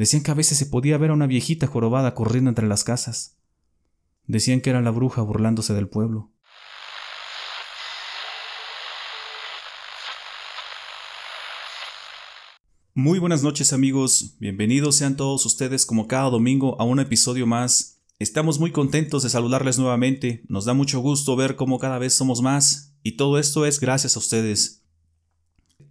Decían que a veces se podía ver a una viejita jorobada corriendo entre las casas. Decían que era la bruja burlándose del pueblo. Muy buenas noches amigos, bienvenidos sean todos ustedes como cada domingo a un episodio más. Estamos muy contentos de saludarles nuevamente, nos da mucho gusto ver cómo cada vez somos más y todo esto es gracias a ustedes.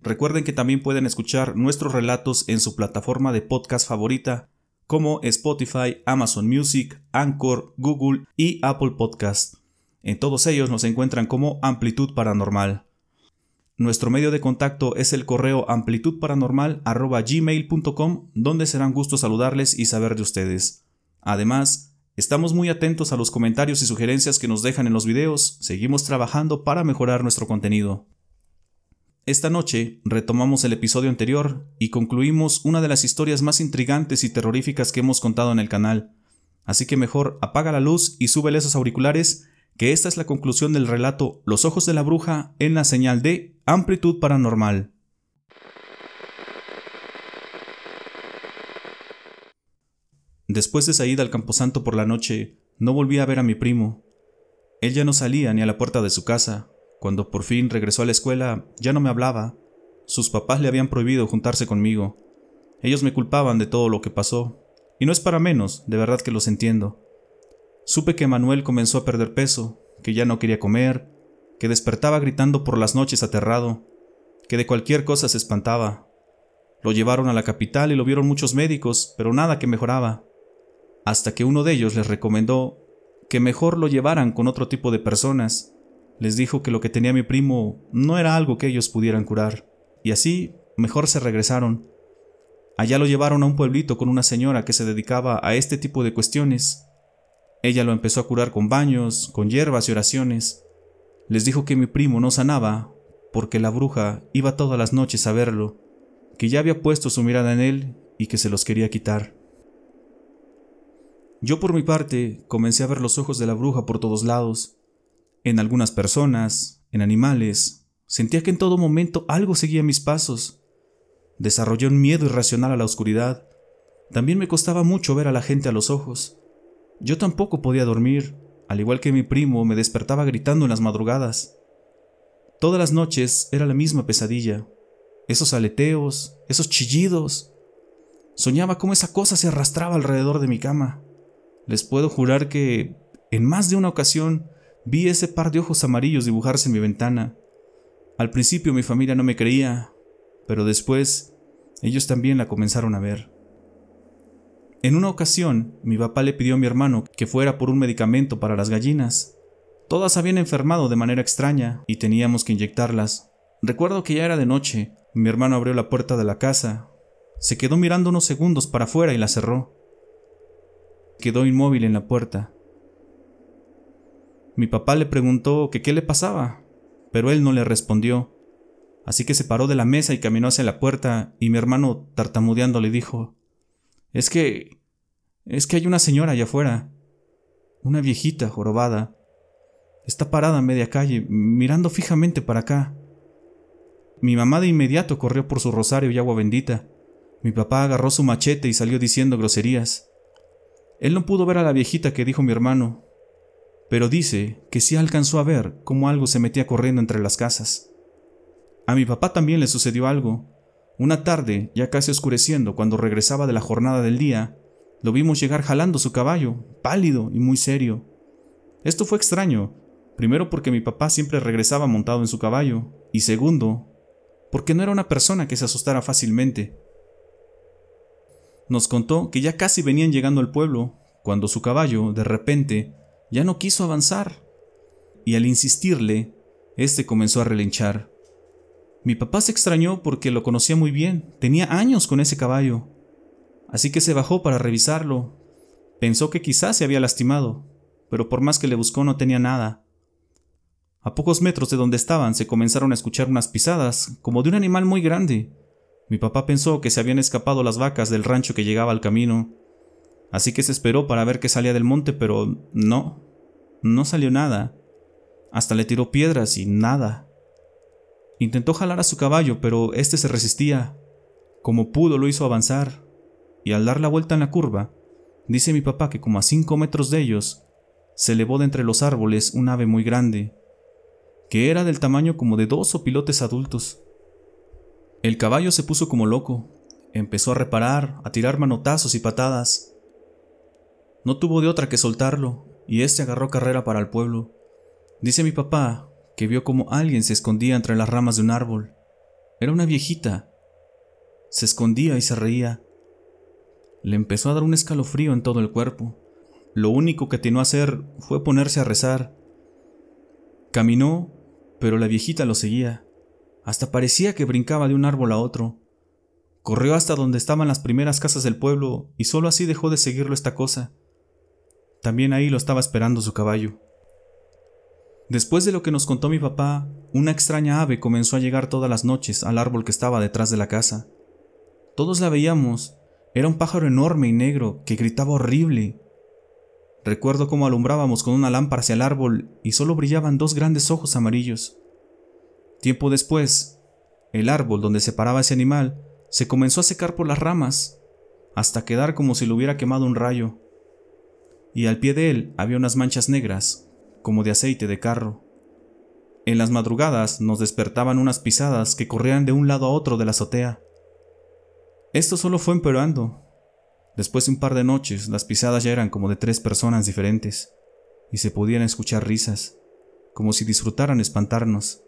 Recuerden que también pueden escuchar nuestros relatos en su plataforma de podcast favorita, como Spotify, Amazon Music, Anchor, Google y Apple Podcast. En todos ellos nos encuentran como Amplitud Paranormal. Nuestro medio de contacto es el correo amplitudparanormal.gmail.com donde serán gusto saludarles y saber de ustedes. Además, estamos muy atentos a los comentarios y sugerencias que nos dejan en los videos, seguimos trabajando para mejorar nuestro contenido. Esta noche retomamos el episodio anterior y concluimos una de las historias más intrigantes y terroríficas que hemos contado en el canal. Así que mejor apaga la luz y súbele esos auriculares, que esta es la conclusión del relato Los ojos de la bruja en la señal de amplitud paranormal. Después de salir al camposanto por la noche, no volví a ver a mi primo. Él ya no salía ni a la puerta de su casa, cuando por fin regresó a la escuela, ya no me hablaba. Sus papás le habían prohibido juntarse conmigo. Ellos me culpaban de todo lo que pasó. Y no es para menos, de verdad que los entiendo. Supe que Manuel comenzó a perder peso, que ya no quería comer, que despertaba gritando por las noches aterrado, que de cualquier cosa se espantaba. Lo llevaron a la capital y lo vieron muchos médicos, pero nada que mejoraba. Hasta que uno de ellos les recomendó que mejor lo llevaran con otro tipo de personas, les dijo que lo que tenía mi primo no era algo que ellos pudieran curar, y así mejor se regresaron. Allá lo llevaron a un pueblito con una señora que se dedicaba a este tipo de cuestiones. Ella lo empezó a curar con baños, con hierbas y oraciones. Les dijo que mi primo no sanaba, porque la bruja iba todas las noches a verlo, que ya había puesto su mirada en él y que se los quería quitar. Yo por mi parte comencé a ver los ojos de la bruja por todos lados, en algunas personas, en animales, sentía que en todo momento algo seguía mis pasos. Desarrollé un miedo irracional a la oscuridad. También me costaba mucho ver a la gente a los ojos. Yo tampoco podía dormir, al igual que mi primo me despertaba gritando en las madrugadas. Todas las noches era la misma pesadilla. Esos aleteos, esos chillidos. Soñaba cómo esa cosa se arrastraba alrededor de mi cama. Les puedo jurar que, en más de una ocasión, Vi ese par de ojos amarillos dibujarse en mi ventana. Al principio mi familia no me creía, pero después ellos también la comenzaron a ver. En una ocasión, mi papá le pidió a mi hermano que fuera por un medicamento para las gallinas. Todas habían enfermado de manera extraña y teníamos que inyectarlas. Recuerdo que ya era de noche. Mi hermano abrió la puerta de la casa. Se quedó mirando unos segundos para afuera y la cerró. Quedó inmóvil en la puerta. Mi papá le preguntó que qué le pasaba, pero él no le respondió. Así que se paró de la mesa y caminó hacia la puerta, y mi hermano, tartamudeando, le dijo Es que. es que hay una señora allá afuera. Una viejita jorobada. Está parada en media calle, mirando fijamente para acá. Mi mamá de inmediato corrió por su rosario y agua bendita. Mi papá agarró su machete y salió diciendo groserías. Él no pudo ver a la viejita que dijo mi hermano, pero dice que sí alcanzó a ver cómo algo se metía corriendo entre las casas. A mi papá también le sucedió algo. Una tarde, ya casi oscureciendo, cuando regresaba de la jornada del día, lo vimos llegar jalando su caballo, pálido y muy serio. Esto fue extraño, primero porque mi papá siempre regresaba montado en su caballo, y segundo, porque no era una persona que se asustara fácilmente. Nos contó que ya casi venían llegando al pueblo, cuando su caballo, de repente, ya no quiso avanzar, y al insistirle, éste comenzó a relinchar. Mi papá se extrañó porque lo conocía muy bien, tenía años con ese caballo, así que se bajó para revisarlo. Pensó que quizás se había lastimado, pero por más que le buscó no tenía nada. A pocos metros de donde estaban se comenzaron a escuchar unas pisadas, como de un animal muy grande. Mi papá pensó que se habían escapado las vacas del rancho que llegaba al camino, Así que se esperó para ver qué salía del monte, pero no, no salió nada. Hasta le tiró piedras y nada. Intentó jalar a su caballo, pero éste se resistía. Como pudo lo hizo avanzar. y al dar la vuelta en la curva, dice mi papá que como a cinco metros de ellos, se elevó de entre los árboles un ave muy grande, que era del tamaño como de dos opilotes adultos. El caballo se puso como loco, empezó a reparar, a tirar manotazos y patadas. No tuvo de otra que soltarlo, y éste agarró carrera para el pueblo. Dice mi papá que vio como alguien se escondía entre las ramas de un árbol. Era una viejita. Se escondía y se reía. Le empezó a dar un escalofrío en todo el cuerpo. Lo único que atinó a hacer fue ponerse a rezar. Caminó, pero la viejita lo seguía. Hasta parecía que brincaba de un árbol a otro. Corrió hasta donde estaban las primeras casas del pueblo y solo así dejó de seguirlo esta cosa. También ahí lo estaba esperando su caballo. Después de lo que nos contó mi papá, una extraña ave comenzó a llegar todas las noches al árbol que estaba detrás de la casa. Todos la veíamos. Era un pájaro enorme y negro que gritaba horrible. Recuerdo cómo alumbrábamos con una lámpara hacia el árbol y solo brillaban dos grandes ojos amarillos. Tiempo después, el árbol donde se paraba ese animal se comenzó a secar por las ramas, hasta quedar como si lo hubiera quemado un rayo. Y al pie de él había unas manchas negras, como de aceite de carro. En las madrugadas nos despertaban unas pisadas que corrían de un lado a otro de la azotea. Esto solo fue empeorando. Después de un par de noches, las pisadas ya eran como de tres personas diferentes, y se podían escuchar risas, como si disfrutaran espantarnos.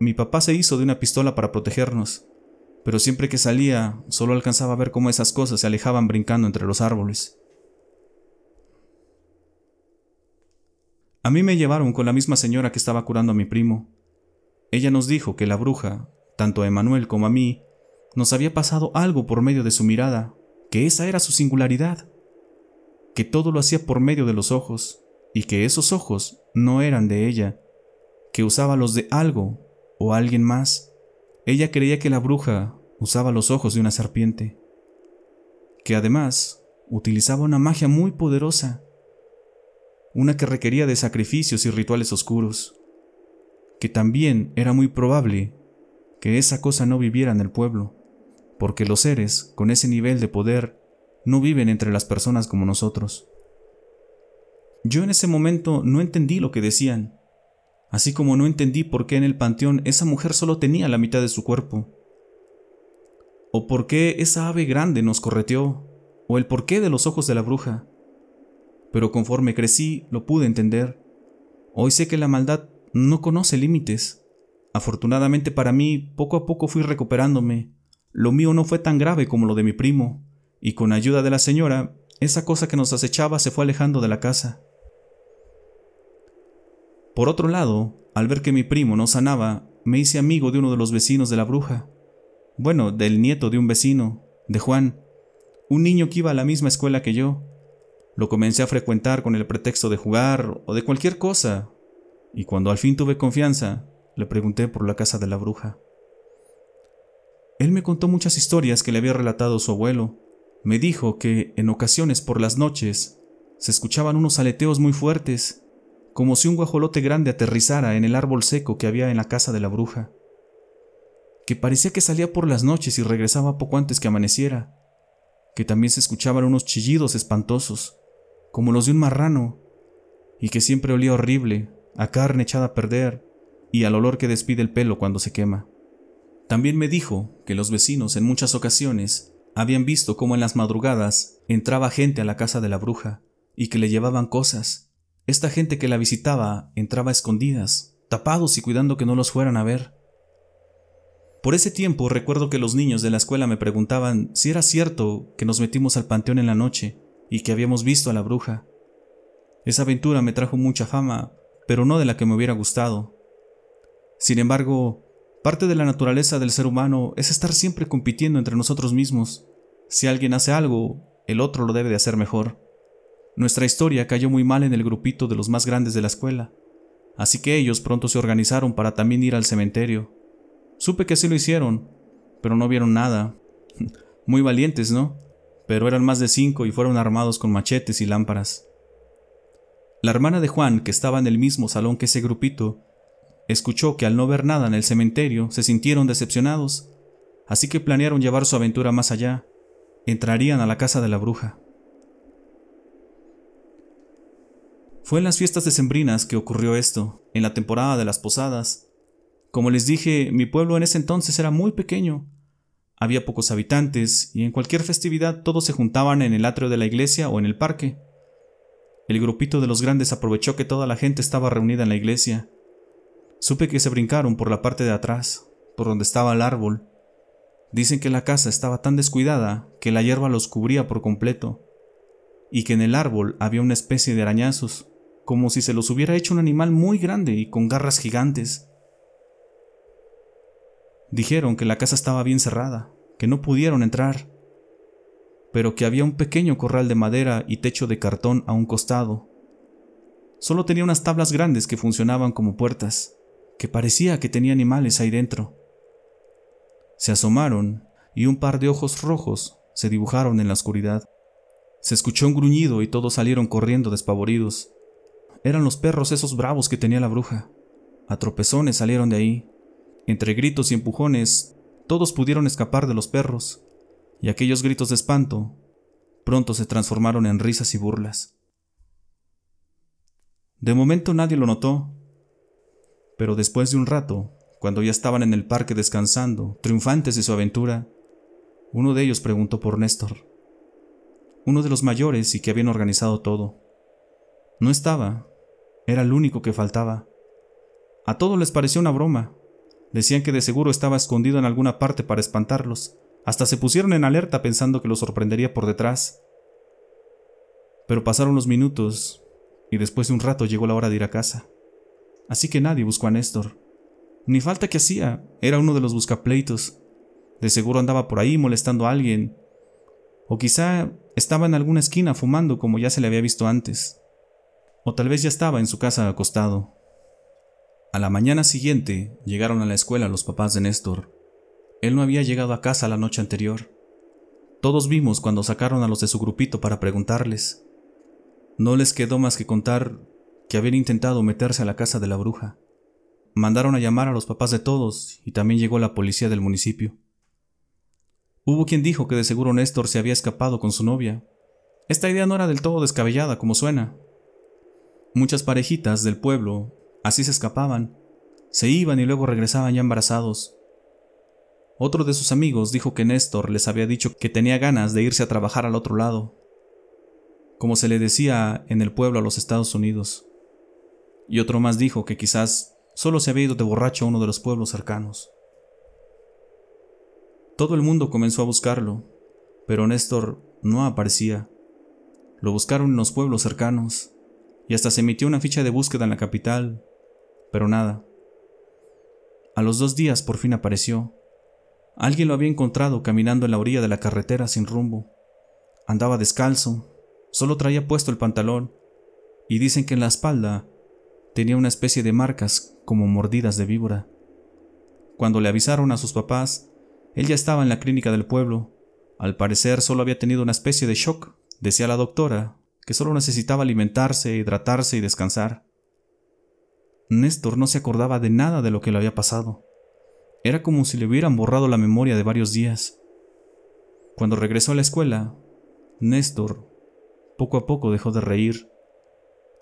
Mi papá se hizo de una pistola para protegernos, pero siempre que salía solo alcanzaba a ver cómo esas cosas se alejaban brincando entre los árboles. A mí me llevaron con la misma señora que estaba curando a mi primo. Ella nos dijo que la bruja, tanto a Emanuel como a mí, nos había pasado algo por medio de su mirada, que esa era su singularidad, que todo lo hacía por medio de los ojos, y que esos ojos no eran de ella, que usaba los de algo o alguien más. Ella creía que la bruja usaba los ojos de una serpiente, que además utilizaba una magia muy poderosa, una que requería de sacrificios y rituales oscuros, que también era muy probable que esa cosa no viviera en el pueblo, porque los seres con ese nivel de poder no viven entre las personas como nosotros. Yo en ese momento no entendí lo que decían, así como no entendí por qué en el panteón esa mujer solo tenía la mitad de su cuerpo, o por qué esa ave grande nos correteó, o el porqué de los ojos de la bruja. Pero conforme crecí lo pude entender. Hoy sé que la maldad no conoce límites. Afortunadamente para mí, poco a poco fui recuperándome. Lo mío no fue tan grave como lo de mi primo, y con ayuda de la señora, esa cosa que nos acechaba se fue alejando de la casa. Por otro lado, al ver que mi primo no sanaba, me hice amigo de uno de los vecinos de la bruja. Bueno, del nieto de un vecino, de Juan, un niño que iba a la misma escuela que yo. Lo comencé a frecuentar con el pretexto de jugar o de cualquier cosa, y cuando al fin tuve confianza, le pregunté por la casa de la bruja. Él me contó muchas historias que le había relatado su abuelo. Me dijo que, en ocasiones por las noches, se escuchaban unos aleteos muy fuertes, como si un guajolote grande aterrizara en el árbol seco que había en la casa de la bruja, que parecía que salía por las noches y regresaba poco antes que amaneciera, que también se escuchaban unos chillidos espantosos, como los de un marrano, y que siempre olía horrible, a carne echada a perder, y al olor que despide el pelo cuando se quema. También me dijo que los vecinos en muchas ocasiones habían visto cómo en las madrugadas entraba gente a la casa de la bruja y que le llevaban cosas. Esta gente que la visitaba entraba a escondidas, tapados y cuidando que no los fueran a ver. Por ese tiempo recuerdo que los niños de la escuela me preguntaban si era cierto que nos metimos al panteón en la noche y que habíamos visto a la bruja. Esa aventura me trajo mucha fama, pero no de la que me hubiera gustado. Sin embargo, parte de la naturaleza del ser humano es estar siempre compitiendo entre nosotros mismos. Si alguien hace algo, el otro lo debe de hacer mejor. Nuestra historia cayó muy mal en el grupito de los más grandes de la escuela, así que ellos pronto se organizaron para también ir al cementerio. Supe que sí lo hicieron, pero no vieron nada. Muy valientes, ¿no? Pero eran más de cinco y fueron armados con machetes y lámparas. La hermana de Juan, que estaba en el mismo salón que ese grupito, escuchó que al no ver nada en el cementerio se sintieron decepcionados, así que planearon llevar su aventura más allá, entrarían a la casa de la bruja. Fue en las fiestas decembrinas que ocurrió esto, en la temporada de las posadas. Como les dije, mi pueblo en ese entonces era muy pequeño. Había pocos habitantes y en cualquier festividad todos se juntaban en el atrio de la iglesia o en el parque. El grupito de los grandes aprovechó que toda la gente estaba reunida en la iglesia. Supe que se brincaron por la parte de atrás, por donde estaba el árbol. Dicen que la casa estaba tan descuidada que la hierba los cubría por completo, y que en el árbol había una especie de arañazos, como si se los hubiera hecho un animal muy grande y con garras gigantes. Dijeron que la casa estaba bien cerrada, que no pudieron entrar, pero que había un pequeño corral de madera y techo de cartón a un costado. Solo tenía unas tablas grandes que funcionaban como puertas, que parecía que tenía animales ahí dentro. Se asomaron y un par de ojos rojos se dibujaron en la oscuridad. Se escuchó un gruñido y todos salieron corriendo despavoridos. Eran los perros esos bravos que tenía la bruja. A tropezones salieron de ahí. Entre gritos y empujones, todos pudieron escapar de los perros, y aquellos gritos de espanto pronto se transformaron en risas y burlas. De momento nadie lo notó, pero después de un rato, cuando ya estaban en el parque descansando, triunfantes de su aventura, uno de ellos preguntó por Néstor, uno de los mayores y que habían organizado todo. No estaba, era el único que faltaba. A todos les pareció una broma. Decían que de seguro estaba escondido en alguna parte para espantarlos. Hasta se pusieron en alerta pensando que lo sorprendería por detrás. Pero pasaron los minutos y después de un rato llegó la hora de ir a casa. Así que nadie buscó a Néstor. Ni falta que hacía, era uno de los buscapleitos. De seguro andaba por ahí molestando a alguien. O quizá estaba en alguna esquina fumando como ya se le había visto antes o tal vez ya estaba en su casa acostado. A la mañana siguiente llegaron a la escuela los papás de Néstor. Él no había llegado a casa la noche anterior. Todos vimos cuando sacaron a los de su grupito para preguntarles. No les quedó más que contar que habían intentado meterse a la casa de la bruja. Mandaron a llamar a los papás de todos y también llegó la policía del municipio. Hubo quien dijo que de seguro Néstor se había escapado con su novia. Esta idea no era del todo descabellada como suena, Muchas parejitas del pueblo así se escapaban, se iban y luego regresaban ya embarazados. Otro de sus amigos dijo que Néstor les había dicho que tenía ganas de irse a trabajar al otro lado, como se le decía en el pueblo a los Estados Unidos. Y otro más dijo que quizás solo se había ido de borracho a uno de los pueblos cercanos. Todo el mundo comenzó a buscarlo, pero Néstor no aparecía. Lo buscaron en los pueblos cercanos, y hasta se emitió una ficha de búsqueda en la capital, pero nada. A los dos días por fin apareció. Alguien lo había encontrado caminando en la orilla de la carretera sin rumbo. Andaba descalzo, solo traía puesto el pantalón, y dicen que en la espalda tenía una especie de marcas como mordidas de víbora. Cuando le avisaron a sus papás, él ya estaba en la clínica del pueblo. Al parecer solo había tenido una especie de shock, decía la doctora, que solo necesitaba alimentarse, hidratarse y descansar. Néstor no se acordaba de nada de lo que le había pasado. Era como si le hubieran borrado la memoria de varios días. Cuando regresó a la escuela, Néstor poco a poco dejó de reír,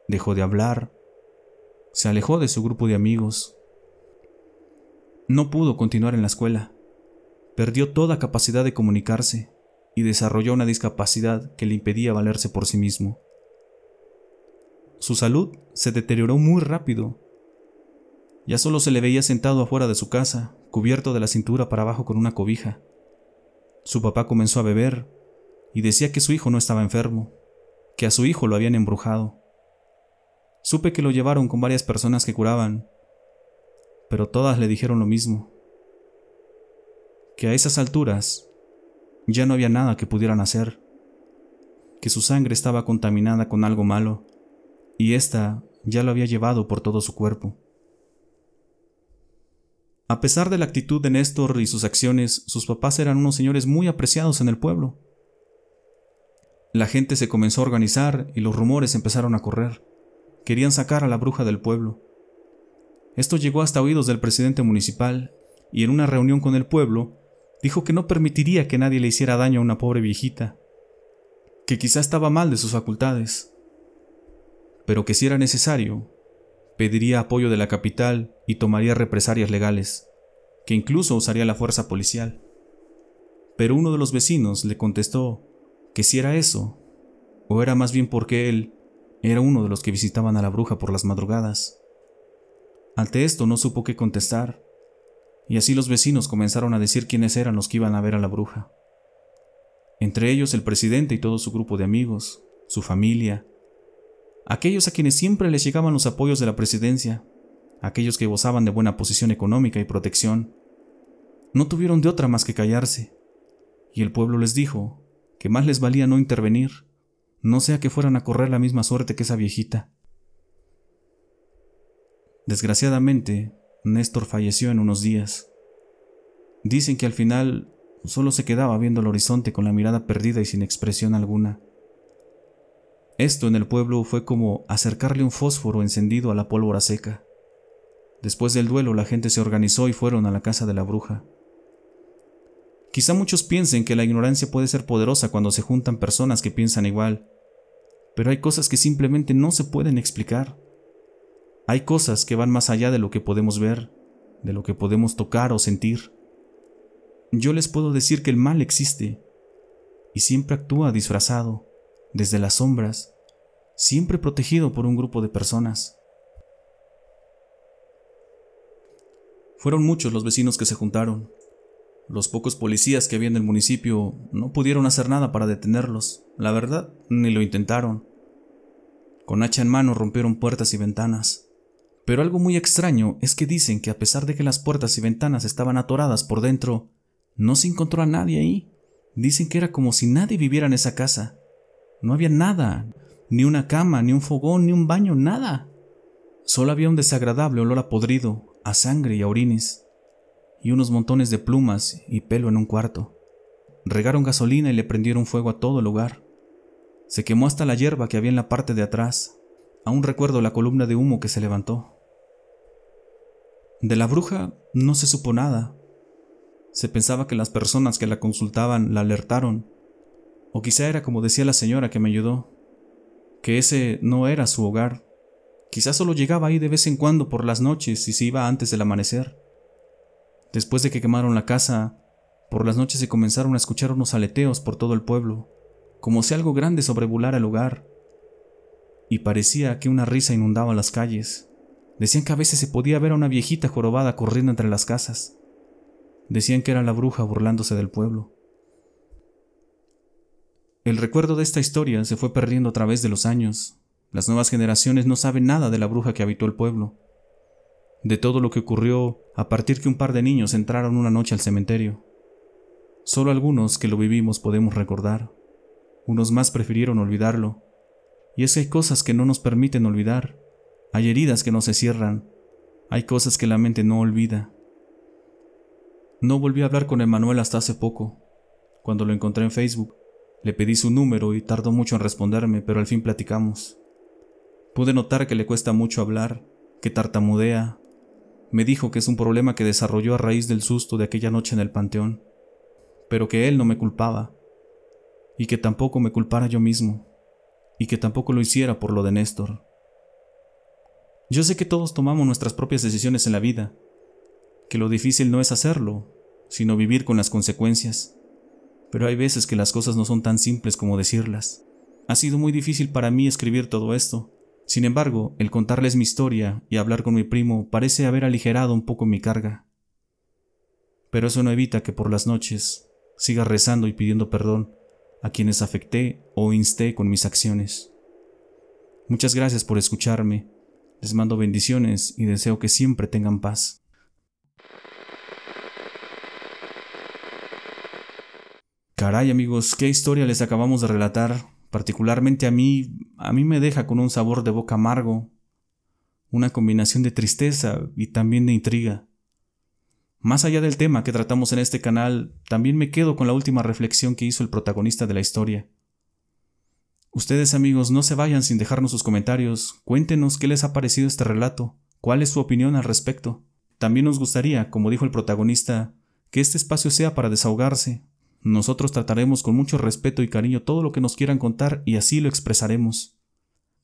dejó de hablar, se alejó de su grupo de amigos. No pudo continuar en la escuela. Perdió toda capacidad de comunicarse y desarrolló una discapacidad que le impedía valerse por sí mismo. Su salud se deterioró muy rápido. Ya solo se le veía sentado afuera de su casa, cubierto de la cintura para abajo con una cobija. Su papá comenzó a beber y decía que su hijo no estaba enfermo, que a su hijo lo habían embrujado. Supe que lo llevaron con varias personas que curaban, pero todas le dijeron lo mismo, que a esas alturas ya no había nada que pudieran hacer, que su sangre estaba contaminada con algo malo, y ésta ya lo había llevado por todo su cuerpo. A pesar de la actitud de Néstor y sus acciones, sus papás eran unos señores muy apreciados en el pueblo. La gente se comenzó a organizar y los rumores empezaron a correr. Querían sacar a la bruja del pueblo. Esto llegó hasta oídos del presidente municipal, y en una reunión con el pueblo dijo que no permitiría que nadie le hiciera daño a una pobre viejita, que quizá estaba mal de sus facultades, pero que si era necesario, pediría apoyo de la capital y tomaría represalias legales, que incluso usaría la fuerza policial. Pero uno de los vecinos le contestó que si era eso, o era más bien porque él era uno de los que visitaban a la bruja por las madrugadas. Ante esto no supo qué contestar, y así los vecinos comenzaron a decir quiénes eran los que iban a ver a la bruja. Entre ellos el presidente y todo su grupo de amigos, su familia, aquellos a quienes siempre les llegaban los apoyos de la presidencia, aquellos que gozaban de buena posición económica y protección, no tuvieron de otra más que callarse, y el pueblo les dijo que más les valía no intervenir, no sea que fueran a correr la misma suerte que esa viejita. Desgraciadamente, Néstor falleció en unos días. Dicen que al final solo se quedaba viendo el horizonte con la mirada perdida y sin expresión alguna. Esto en el pueblo fue como acercarle un fósforo encendido a la pólvora seca. Después del duelo la gente se organizó y fueron a la casa de la bruja. Quizá muchos piensen que la ignorancia puede ser poderosa cuando se juntan personas que piensan igual, pero hay cosas que simplemente no se pueden explicar. Hay cosas que van más allá de lo que podemos ver, de lo que podemos tocar o sentir. Yo les puedo decir que el mal existe y siempre actúa disfrazado, desde las sombras, siempre protegido por un grupo de personas. Fueron muchos los vecinos que se juntaron. Los pocos policías que había en el municipio no pudieron hacer nada para detenerlos, la verdad, ni lo intentaron. Con hacha en mano rompieron puertas y ventanas. Pero algo muy extraño es que dicen que a pesar de que las puertas y ventanas estaban atoradas por dentro, no se encontró a nadie ahí. Dicen que era como si nadie viviera en esa casa. No había nada, ni una cama, ni un fogón, ni un baño, nada. Solo había un desagradable olor a podrido, a sangre y a orines, y unos montones de plumas y pelo en un cuarto. Regaron gasolina y le prendieron fuego a todo el lugar. Se quemó hasta la hierba que había en la parte de atrás. Aún recuerdo la columna de humo que se levantó. De la bruja no se supo nada. Se pensaba que las personas que la consultaban la alertaron, o quizá era como decía la señora que me ayudó, que ese no era su hogar. Quizá solo llegaba ahí de vez en cuando por las noches y se iba antes del amanecer. Después de que quemaron la casa, por las noches se comenzaron a escuchar unos aleteos por todo el pueblo, como si algo grande sobrevolara el lugar, y parecía que una risa inundaba las calles. Decían que a veces se podía ver a una viejita jorobada corriendo entre las casas. Decían que era la bruja burlándose del pueblo. El recuerdo de esta historia se fue perdiendo a través de los años. Las nuevas generaciones no saben nada de la bruja que habitó el pueblo, de todo lo que ocurrió a partir que un par de niños entraron una noche al cementerio. Solo algunos que lo vivimos podemos recordar. Unos más prefirieron olvidarlo. Y es que hay cosas que no nos permiten olvidar, hay heridas que no se cierran. Hay cosas que la mente no olvida. No volví a hablar con Emanuel hasta hace poco. Cuando lo encontré en Facebook, le pedí su número y tardó mucho en responderme, pero al fin platicamos. Pude notar que le cuesta mucho hablar, que tartamudea. Me dijo que es un problema que desarrolló a raíz del susto de aquella noche en el panteón, pero que él no me culpaba, y que tampoco me culpara yo mismo, y que tampoco lo hiciera por lo de Néstor. Yo sé que todos tomamos nuestras propias decisiones en la vida, que lo difícil no es hacerlo, sino vivir con las consecuencias. Pero hay veces que las cosas no son tan simples como decirlas. Ha sido muy difícil para mí escribir todo esto. Sin embargo, el contarles mi historia y hablar con mi primo parece haber aligerado un poco mi carga. Pero eso no evita que por las noches siga rezando y pidiendo perdón a quienes afecté o insté con mis acciones. Muchas gracias por escucharme les mando bendiciones y deseo que siempre tengan paz. Caray amigos, qué historia les acabamos de relatar. Particularmente a mí, a mí me deja con un sabor de boca amargo, una combinación de tristeza y también de intriga. Más allá del tema que tratamos en este canal, también me quedo con la última reflexión que hizo el protagonista de la historia. Ustedes amigos no se vayan sin dejarnos sus comentarios, cuéntenos qué les ha parecido este relato, cuál es su opinión al respecto. También nos gustaría, como dijo el protagonista, que este espacio sea para desahogarse. Nosotros trataremos con mucho respeto y cariño todo lo que nos quieran contar y así lo expresaremos.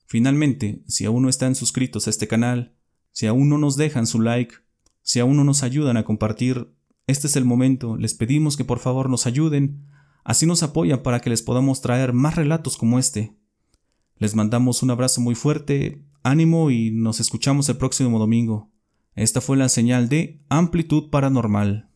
Finalmente, si aún no están suscritos a este canal, si aún no nos dejan su like, si aún no nos ayudan a compartir, este es el momento, les pedimos que por favor nos ayuden, así nos apoyan para que les podamos traer más relatos como este. Les mandamos un abrazo muy fuerte, ánimo y nos escuchamos el próximo domingo. Esta fue la señal de amplitud paranormal.